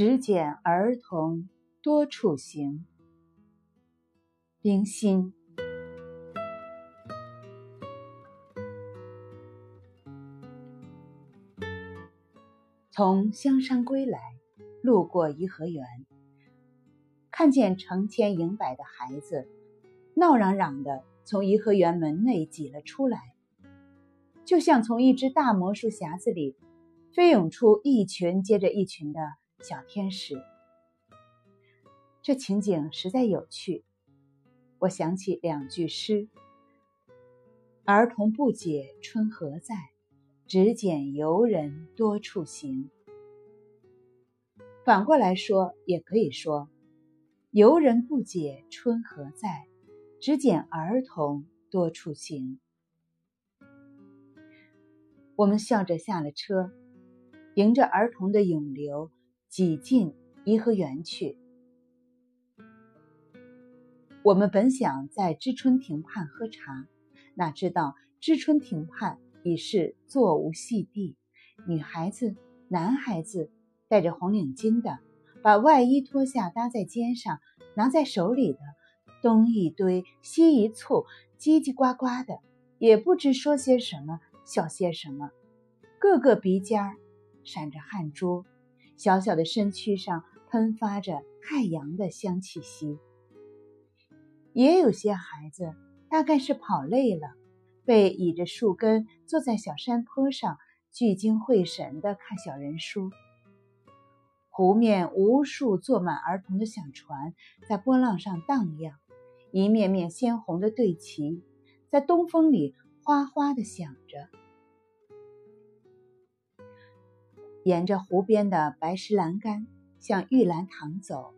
只拣儿童多处行。冰心。从香山归来，路过颐和园，看见成千营百的孩子，闹嚷嚷的从颐和园门内挤了出来，就像从一只大魔术匣子里飞涌出一群接着一群的小天使。这情景实在有趣，我想起两句诗：“儿童不解春何在。”只拣游人多处行。反过来说，也可以说：游人不解春何在，只拣儿童多处行。我们笑着下了车，迎着儿童的涌流，挤进颐和园去。我们本想在知春亭畔喝茶，哪知道知春亭畔。已是座无戏地，女孩子、男孩子戴着红领巾的，把外衣脱下搭在肩上，拿在手里的，东一堆西一簇，叽叽呱呱的，也不知说些什么，笑些什么，个个鼻尖儿闪着汗珠，小小的身躯上喷发着太阳的香气息。也有些孩子，大概是跑累了。被倚着树根，坐在小山坡上，聚精会神地看小人书。湖面无数坐满儿童的小船在波浪上荡漾，一面面鲜红的队旗在东风里哗哗地响着。沿着湖边的白石栏杆向玉兰堂走，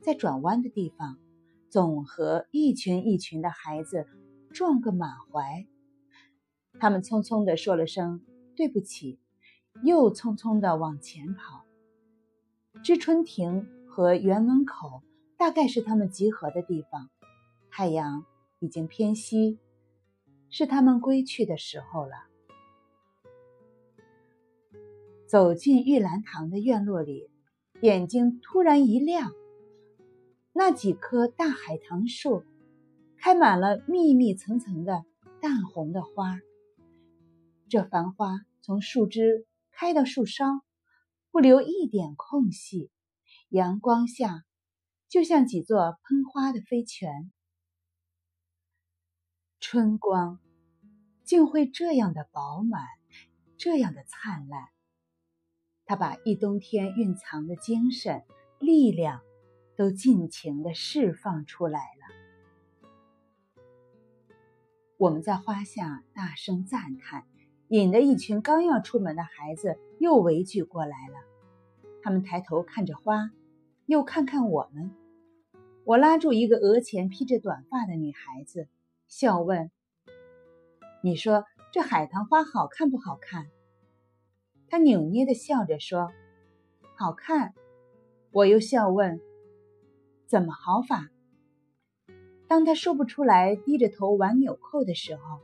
在转弯的地方，总和一群一群的孩子撞个满怀。他们匆匆地说了声“对不起”，又匆匆地往前跑。知春亭和园门口大概是他们集合的地方。太阳已经偏西，是他们归去的时候了。走进玉兰堂的院落里，眼睛突然一亮，那几棵大海棠树开满了密密层层的淡红的花。这繁花从树枝开到树梢，不留一点空隙，阳光下就像几座喷花的飞泉。春光竟会这样的饱满，这样的灿烂。他把一冬天蕴藏的精神、力量都尽情的释放出来了。我们在花下大声赞叹。引得一群刚要出门的孩子又围聚过来了。他们抬头看着花，又看看我们。我拉住一个额前披着短发的女孩子，笑问：“你说这海棠花好看不好看？”他扭捏的笑着说：“好看。”我又笑问：“怎么好法？”当他说不出来，低着头玩纽扣的时候。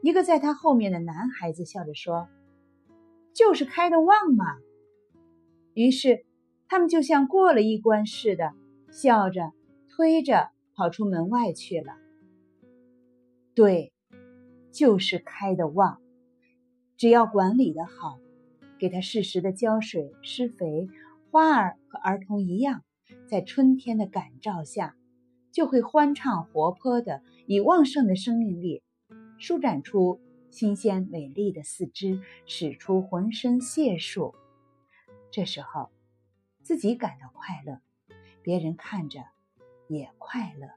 一个在他后面的男孩子笑着说：“就是开的旺嘛。”于是他们就像过了一关似的，笑着推着跑出门外去了。对，就是开的旺。只要管理的好，给它适时的浇水施肥，花儿和儿童一样，在春天的感召下，就会欢畅活泼的，以旺盛的生命力。舒展出新鲜美丽的四肢，使出浑身解数。这时候，自己感到快乐，别人看着也快乐。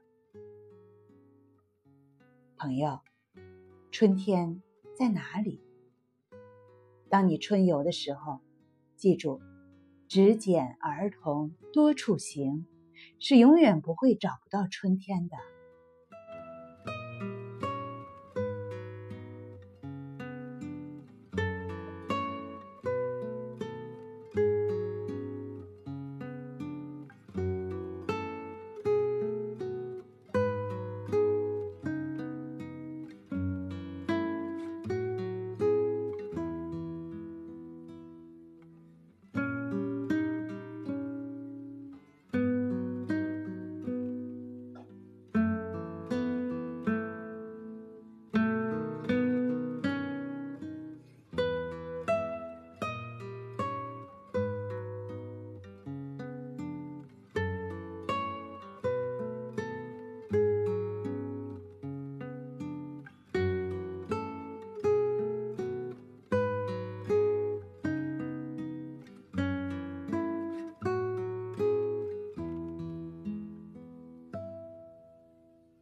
朋友，春天在哪里？当你春游的时候，记住，只拣儿童多处行，是永远不会找不到春天的。